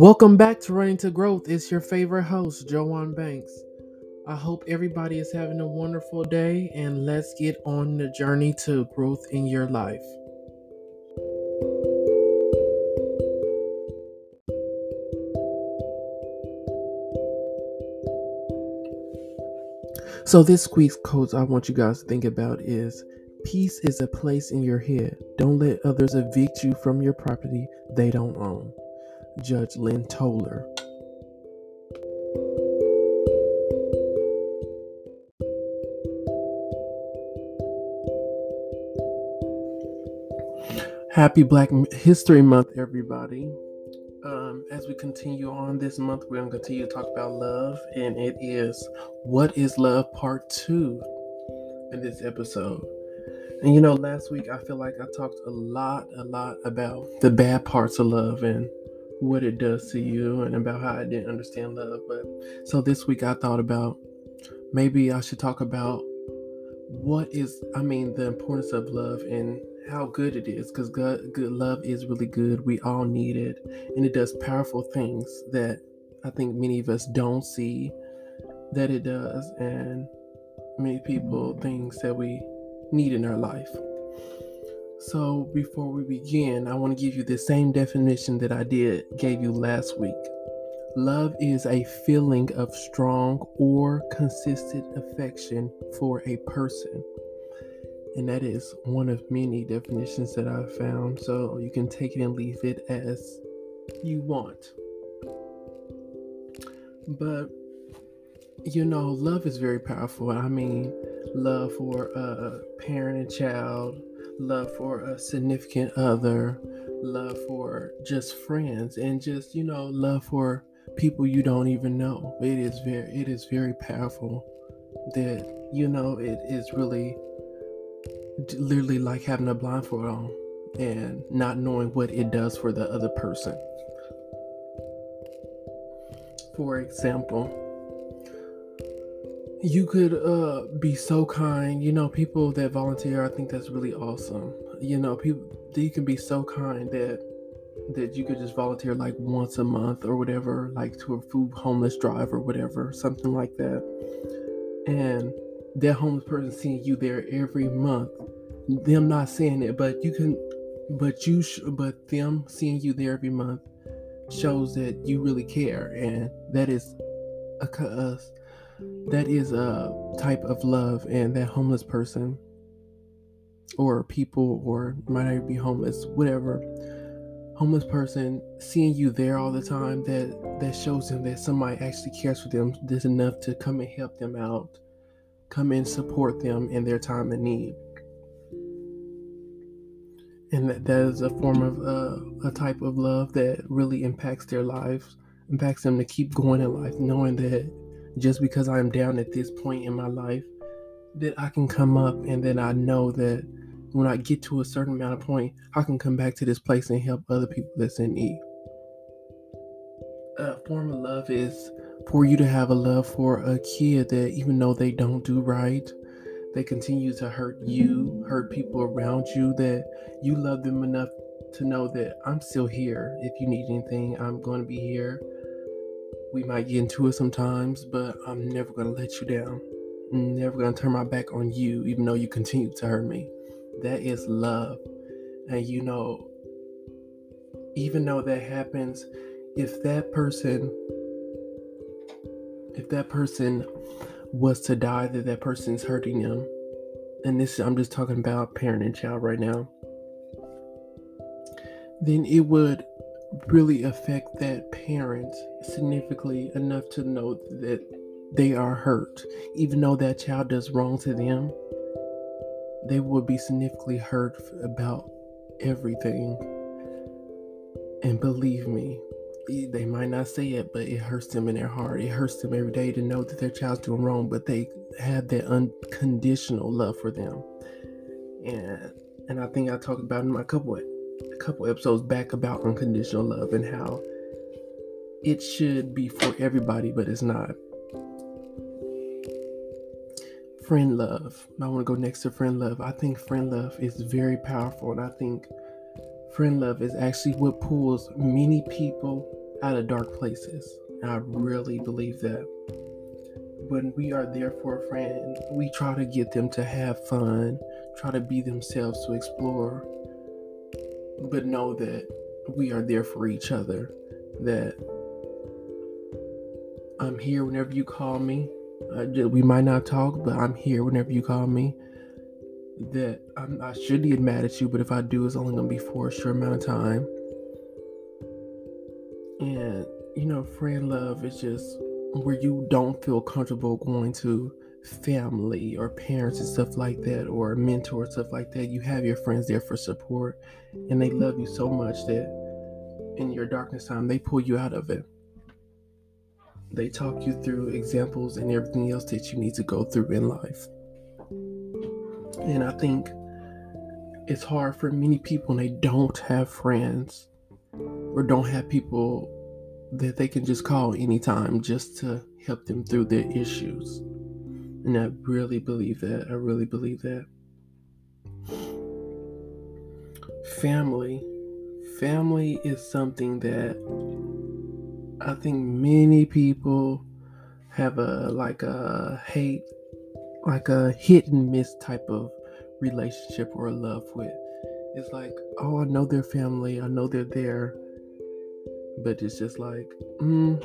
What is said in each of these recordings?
Welcome back to Running to Growth. It's your favorite host, Joanne Banks. I hope everybody is having a wonderful day and let's get on the journey to growth in your life. So, this week's quote I want you guys to think about is Peace is a place in your head. Don't let others evict you from your property they don't own. Judge Lynn Toler. Happy Black History Month, everybody. Um, as we continue on this month, we're going to continue to talk about love, and it is What is Love Part 2 in this episode. And you know, last week I feel like I talked a lot, a lot about the bad parts of love and what it does to you and about how I didn't understand love. But so this week I thought about maybe I should talk about what is, I mean, the importance of love and how good it is because good, good love is really good. We all need it, and it does powerful things that I think many of us don't see that it does, and many people things that we need in our life. So before we begin, I want to give you the same definition that I did gave you last week. Love is a feeling of strong or consistent affection for a person. And that is one of many definitions that I've found. So you can take it and leave it as you want. But you know, love is very powerful. I mean, love for a parent and child, love for a significant other, love for just friends, and just you know, love for people you don't even know. It is very, it is very powerful. That you know, it is really, literally like having a blindfold on and not knowing what it does for the other person. For example, you could uh be so kind. You know people that volunteer i think that's really awesome. You know people you can be so kind that that you could just volunteer like once a month or whatever like to a food homeless drive or whatever something like that. And that homeless person seeing you there every month them not saying it but you can but you sh- but them seeing you there every month shows that you really care and that is a, a that is a type of love and that homeless person or people or might not even be homeless whatever homeless person seeing you there all the time that that shows them that somebody actually cares for them this enough to come and help them out come and support them in their time of need. And that, that is a form of uh, a type of love that really impacts their lives impacts them to keep going in life knowing that just because I'm down at this point in my life, that I can come up and then I know that when I get to a certain amount of point, I can come back to this place and help other people that's in need. A form of love is for you to have a love for a kid that even though they don't do right, they continue to hurt you, hurt people around you, that you love them enough to know that I'm still here. If you need anything, I'm going to be here we might get into it sometimes, but I'm never going to let you down. I'm never going to turn my back on you, even though you continue to hurt me. That is love. And you know, even though that happens, if that person, if that person was to die, that that person is hurting them, and this I'm just talking about parent and child right now, then it would really affect that parent significantly enough to know that they are hurt. Even though that child does wrong to them, they will be significantly hurt about everything. And believe me, they might not say it, but it hurts them in their heart. It hurts them every day to know that their child's doing wrong, but they have that unconditional love for them. And and I think I talked about in my couple a couple episodes back about unconditional love and how it should be for everybody, but it's not. Friend love. I want to go next to friend love. I think friend love is very powerful, and I think friend love is actually what pulls many people out of dark places. And I really believe that. When we are there for a friend, we try to get them to have fun, try to be themselves to explore, but know that we are there for each other. That I'm here whenever you call me. Uh, we might not talk, but I'm here whenever you call me. That I'm, I should get mad at you, but if I do, it's only gonna be for a short amount of time. And you know, friend love is just where you don't feel comfortable going to family or parents and stuff like that, or mentors stuff like that. You have your friends there for support, and they love you so much that in your darkness time, they pull you out of it. They talk you through examples and everything else that you need to go through in life. And I think it's hard for many people when they don't have friends or don't have people that they can just call anytime just to help them through their issues. And I really believe that. I really believe that. Family. Family is something that I think many people have a like a hate, like a hit and miss type of relationship or love with. It's like, oh, I know their family, I know they're there, but it's just like, mm,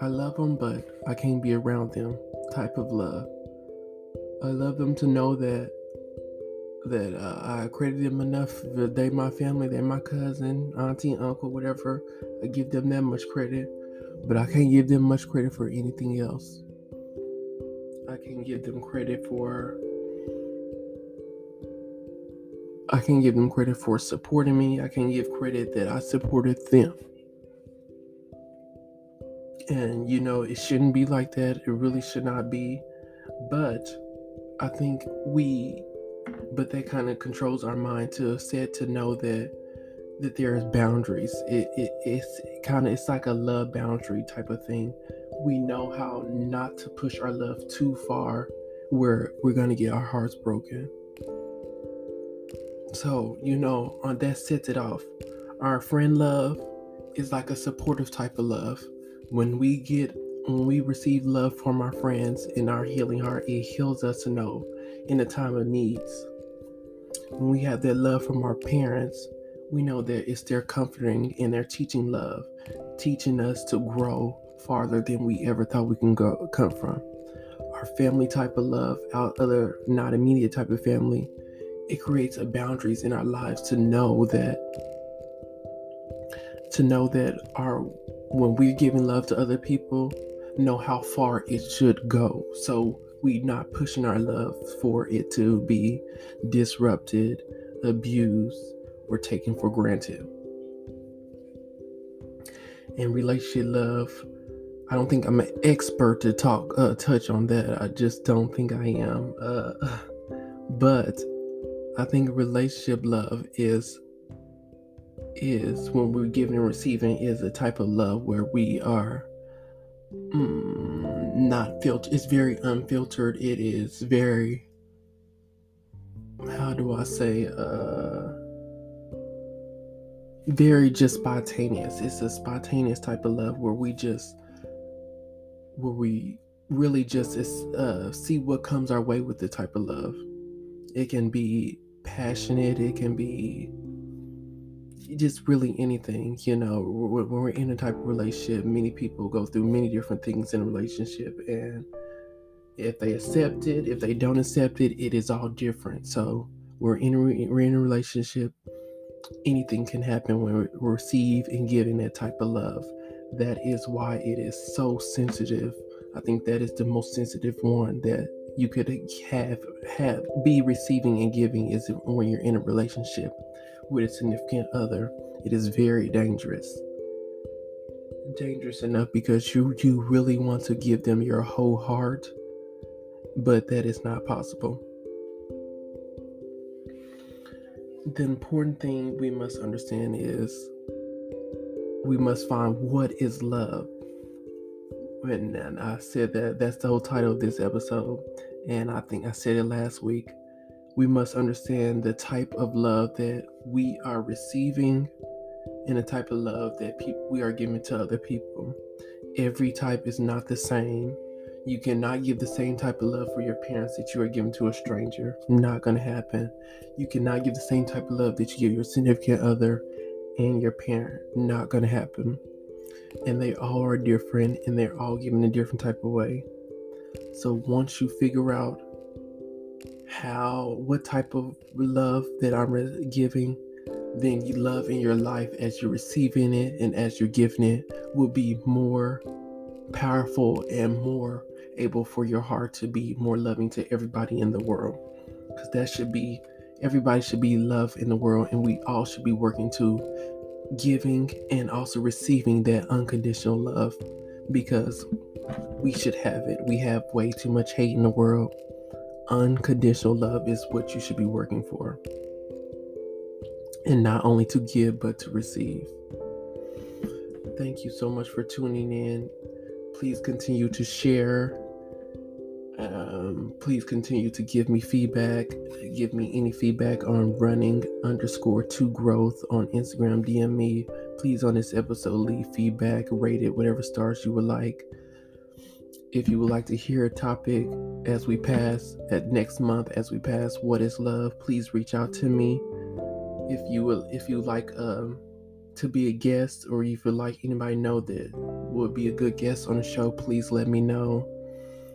I love them, but I can't be around them type of love. I love them to know that that uh, I credit them enough. That they my family, they're my cousin, auntie, uncle, whatever. I give them that much credit, but I can't give them much credit for anything else. I can give them credit for. I can give them credit for supporting me. I can give credit that I supported them. And you know, it shouldn't be like that. It really should not be. But I think we but that kind of controls our mind to set to know that that there's boundaries. It, it it's kind of it's like a love boundary type of thing. We know how not to push our love too far where we're gonna get our hearts broken. So, you know, on that sets it off. Our friend love is like a supportive type of love. When we get when we receive love from our friends in our healing heart, it heals us to know in a time of needs when we have that love from our parents, we know that it's their comforting and their teaching love, teaching us to grow farther than we ever thought we can go come from. Our family type of love, our other not immediate type of family, it creates a boundaries in our lives to know that to know that our when we're giving love to other people, know how far it should go. So we not pushing our love for it to be disrupted, abused, or taken for granted. And relationship love, I don't think I'm an expert to talk uh, touch on that. I just don't think I am. Uh, but I think relationship love is is when we're giving and receiving is a type of love where we are mm, not filtered. It's very unfiltered. It is very, how do I say, uh, very just spontaneous. It's a spontaneous type of love where we just, where we really just uh, see what comes our way with the type of love. It can be passionate. It can be just really anything, you know, when we're in a type of relationship, many people go through many different things in a relationship. And if they accept it, if they don't accept it, it is all different. So we're in a, we're in a relationship. Anything can happen when we receive and giving that type of love. That is why it is so sensitive. I think that is the most sensitive one that you could have have be receiving and giving is when you're in a relationship with a significant other, it is very dangerous. Dangerous enough because you you really want to give them your whole heart, but that is not possible. The important thing we must understand is we must find what is love. And I said that that's the whole title of this episode. And I think I said it last week we must understand the type of love that we are receiving and the type of love that people we are giving to other people. Every type is not the same. You cannot give the same type of love for your parents that you are giving to a stranger. Not going to happen. You cannot give the same type of love that you give your significant other and your parent. Not going to happen. And they all are different and they're all given a different type of way. So once you figure out how, what type of love that I'm giving, then you love in your life as you're receiving it and as you're giving it will be more powerful and more able for your heart to be more loving to everybody in the world. Because that should be, everybody should be love in the world, and we all should be working to giving and also receiving that unconditional love because we should have it. We have way too much hate in the world. Unconditional love is what you should be working for. And not only to give, but to receive. Thank you so much for tuning in. Please continue to share um, please continue to give me feedback. Give me any feedback on running underscore to growth on Instagram. DM me. Please on this episode leave feedback, rate it, whatever stars you would like. If you would like to hear a topic as we pass at next month, as we pass what is love, please reach out to me. If you will, if you like um, to be a guest, or if you like anybody know that would be a good guest on the show, please let me know.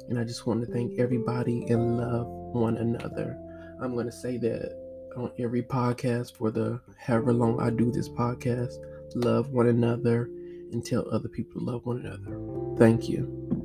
And I just want to thank everybody and love one another. I'm going to say that on every podcast for the however long I do this podcast. Love one another and tell other people to love one another. Thank you.